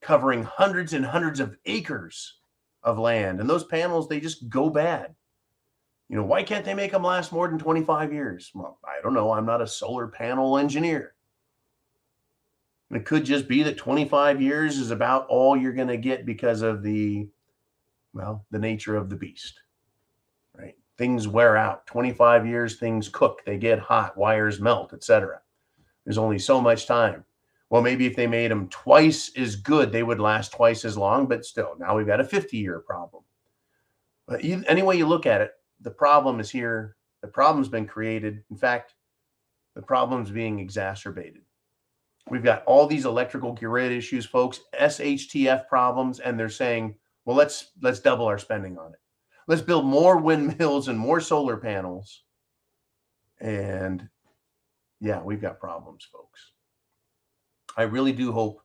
covering hundreds and hundreds of acres of land. And those panels, they just go bad. You know, why can't they make them last more than 25 years? Well, I don't know. I'm not a solar panel engineer. It could just be that 25 years is about all you're going to get because of the, well, the nature of the beast, right? Things wear out. 25 years, things cook, they get hot, wires melt, etc. There's only so much time. Well, maybe if they made them twice as good, they would last twice as long, but still, now we've got a 50 year problem. But you, any way you look at it, the problem is here. The problem's been created. In fact, the problem's being exacerbated. We've got all these electrical grid issues, folks, SHTF problems, and they're saying, well, let's let's double our spending on it. Let's build more windmills and more solar panels. And yeah, we've got problems, folks. I really do hope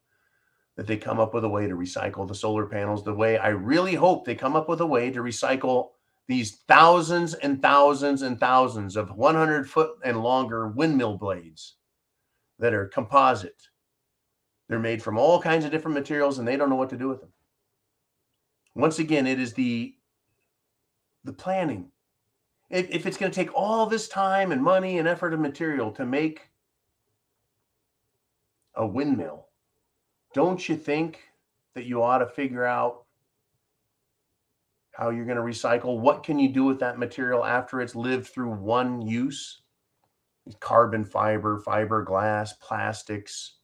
that they come up with a way to recycle the solar panels the way I really hope they come up with a way to recycle these thousands and thousands and thousands of 100 foot and longer windmill blades that are composite. They're made from all kinds of different materials and they don't know what to do with them. Once again, it is the the planning. If, if it's going to take all this time and money and effort and material to make a windmill, don't you think that you ought to figure out how you're going to recycle. What can you do with that material after it's lived through one use? Carbon fiber, fiberglass, plastics.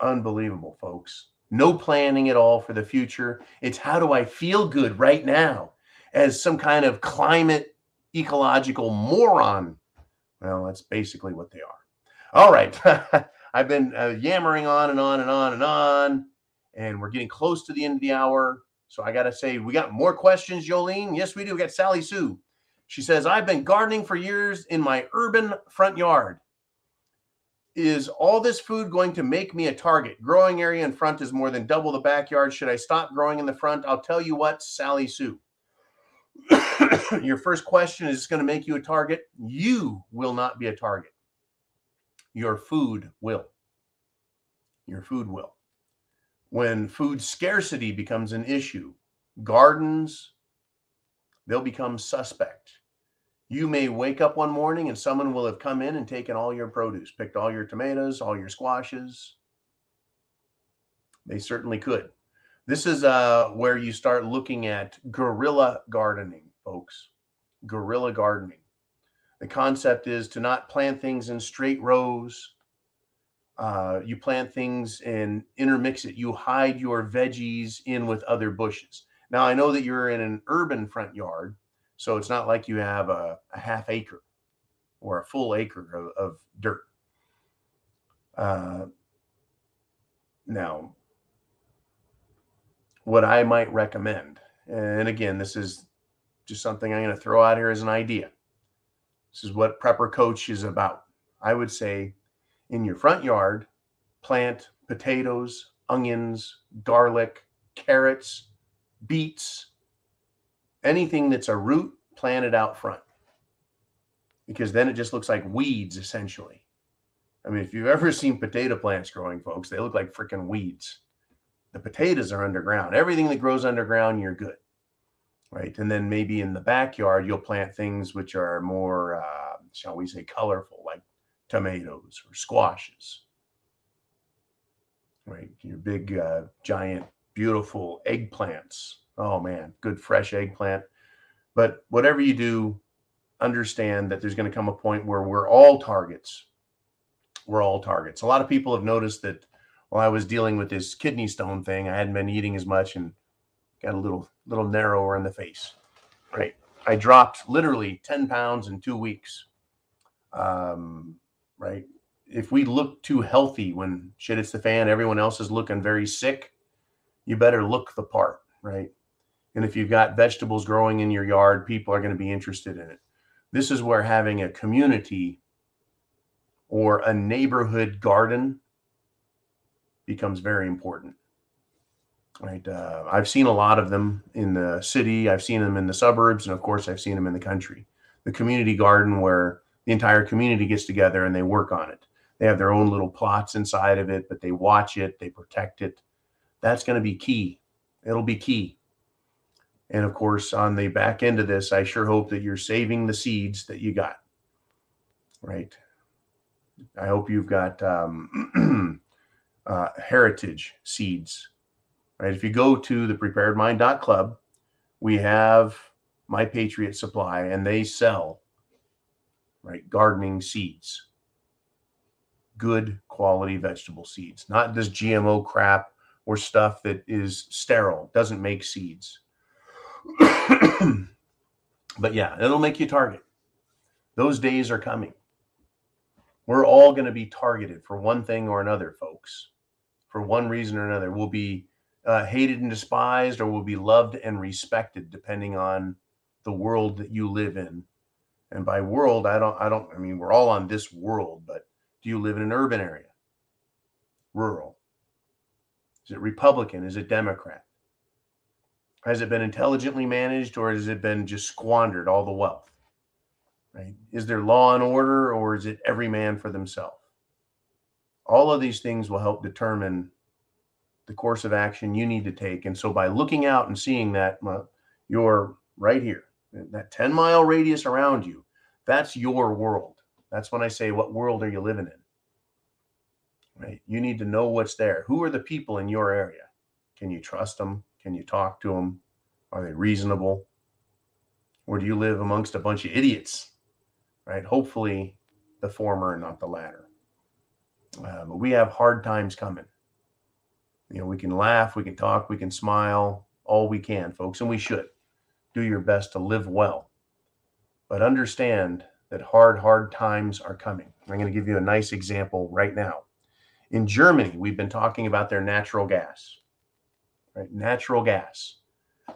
Unbelievable, folks. No planning at all for the future. It's how do I feel good right now as some kind of climate ecological moron? Well, that's basically what they are. All right. I've been uh, yammering on and on and on and on, and we're getting close to the end of the hour. So I got to say, we got more questions, Jolene. Yes, we do. We got Sally Sue. She says, I've been gardening for years in my urban front yard. Is all this food going to make me a target? Growing area in front is more than double the backyard. Should I stop growing in the front? I'll tell you what, Sally Sue. Your first question is going to make you a target. You will not be a target. Your food will. Your food will when food scarcity becomes an issue, gardens, they'll become suspect. You may wake up one morning and someone will have come in and taken all your produce, picked all your tomatoes, all your squashes. They certainly could. This is uh, where you start looking at guerrilla gardening, folks. Guerrilla gardening. The concept is to not plant things in straight rows, uh, you plant things and intermix it. You hide your veggies in with other bushes. Now, I know that you're in an urban front yard, so it's not like you have a, a half acre or a full acre of, of dirt. Uh, now, what I might recommend, and again, this is just something I'm going to throw out here as an idea. This is what Prepper Coach is about. I would say in your front yard, plant potatoes, onions, garlic, carrots, beets, anything that's a root, plant it out front. Because then it just looks like weeds essentially. I mean, if you've ever seen potato plants growing, folks, they look like freaking weeds. The potatoes are underground. Everything that grows underground, you're good. Right. And then maybe in the backyard, you'll plant things which are more, uh, shall we say, colorful, like tomatoes or squashes. Right, your big, uh, giant, beautiful eggplants. Oh man, good fresh eggplant. But whatever you do, understand that there's going to come a point where we're all targets. We're all targets. A lot of people have noticed that while I was dealing with this kidney stone thing, I hadn't been eating as much and got a little little narrower in the face. right? I dropped literally 10 pounds in two weeks. Um, right? If we look too healthy when shit hits the fan, everyone else is looking very sick, you better look the part, right? And if you've got vegetables growing in your yard, people are going to be interested in it. This is where having a community or a neighborhood garden becomes very important. Right. Uh, I've seen a lot of them in the city. I've seen them in the suburbs, and of course, I've seen them in the country. The community garden, where the entire community gets together and they work on it. They have their own little plots inside of it, but they watch it, they protect it. That's going to be key. It'll be key. And of course, on the back end of this, I sure hope that you're saving the seeds that you got. Right. I hope you've got um, uh, heritage seeds. Right. If you go to the preparedmind.club, we have my Patriot Supply, and they sell right gardening seeds, good quality vegetable seeds, not this GMO crap or stuff that is sterile, doesn't make seeds. but yeah, it'll make you target. Those days are coming. We're all going to be targeted for one thing or another, folks. For one reason or another, we'll be uh, hated and despised, or we'll be loved and respected, depending on the world that you live in. And by world, I don't, I don't, I mean, we're all on this world, but do you live in an urban area? Rural? Is it Republican? Is it Democrat? Has it been intelligently managed or has it been just squandered all the wealth? Right? Is there law and order or is it every man for themselves? All of these things will help determine the course of action you need to take. And so by looking out and seeing that uh, you're right here, that 10 mile radius around you, that's your world. That's when I say, what world are you living in? Right? You need to know what's there. Who are the people in your area? Can you trust them? Can you talk to them? Are they reasonable? Or do you live amongst a bunch of idiots? Right? Hopefully, the former, not the latter. Uh, but we have hard times coming. You know, we can laugh, we can talk, we can smile, all we can, folks, and we should. Do your best to live well. But understand that hard, hard times are coming. I'm going to give you a nice example right now. In Germany, we've been talking about their natural gas right? Natural gas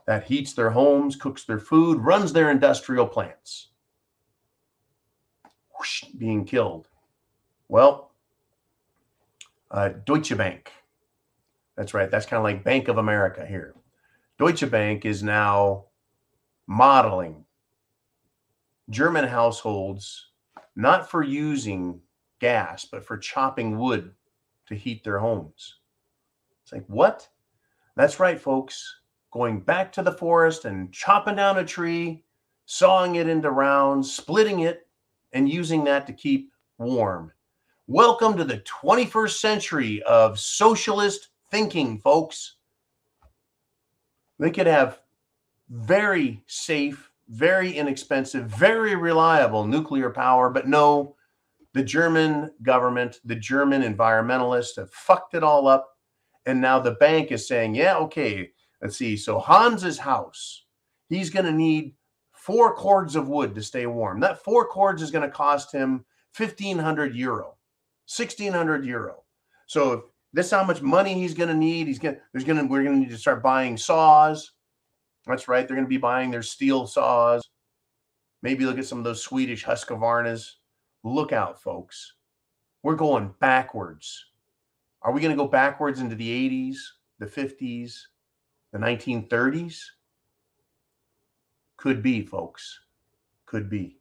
that heats their homes, cooks their food, runs their industrial plants. Whoosh, being killed. Well, uh, Deutsche Bank. That's right. That's kind of like Bank of America here. Deutsche Bank is now modeling German households not for using gas, but for chopping wood to heat their homes. It's like, what? That's right, folks. Going back to the forest and chopping down a tree, sawing it into rounds, splitting it, and using that to keep warm. Welcome to the 21st century of socialist thinking, folks. They could have very safe, very inexpensive, very reliable nuclear power, but no, the German government, the German environmentalists have fucked it all up and now the bank is saying, yeah, okay, let's see. So Hans's house, he's going to need four cords of wood to stay warm. That four cords is going to cost him 1500 euro, 1600 euro. So if this is how much money he's going to need, he's going there's going to, we're going to need to start buying saws. That's right. They're going to be buying their steel saws. Maybe look at some of those Swedish Husqvarnas. Look out, folks. We're going backwards. Are we going to go backwards into the 80s, the 50s, the 1930s? Could be, folks. Could be.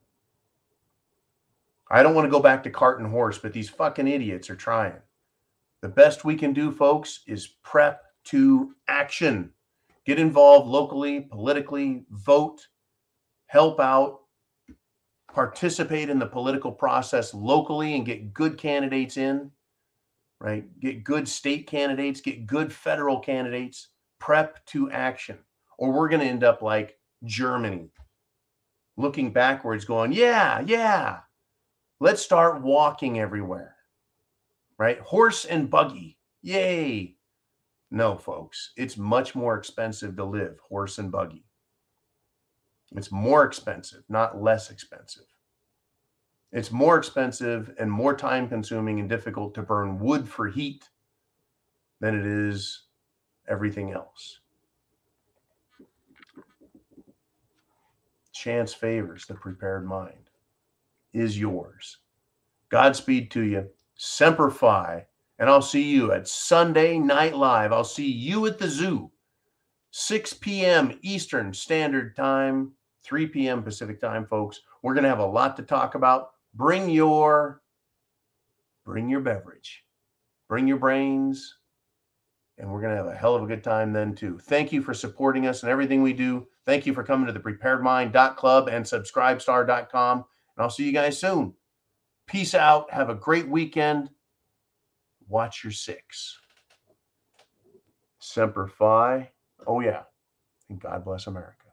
I don't want to go back to cart and horse, but these fucking idiots are trying. The best we can do, folks, is prep to action. Get involved locally, politically, vote, help out, participate in the political process locally and get good candidates in right? Get good state candidates, get good federal candidates, prep to action. Or we're going to end up like Germany, looking backwards, going, yeah, yeah, let's start walking everywhere, right? Horse and buggy, yay. No, folks, it's much more expensive to live horse and buggy. It's more expensive, not less expensive. It's more expensive and more time consuming and difficult to burn wood for heat than it is everything else. Chance favors the prepared mind is yours. Godspeed to you. Semper Fi. And I'll see you at Sunday Night Live. I'll see you at the zoo, 6 p.m. Eastern Standard Time, 3 p.m. Pacific Time, folks. We're going to have a lot to talk about. Bring your bring your beverage. Bring your brains and we're going to have a hell of a good time then too. Thank you for supporting us and everything we do. Thank you for coming to the preparedmind.club and subscribestar.com. And I'll see you guys soon. Peace out. Have a great weekend. Watch your six. Semper Fi. Oh, yeah. And God bless America.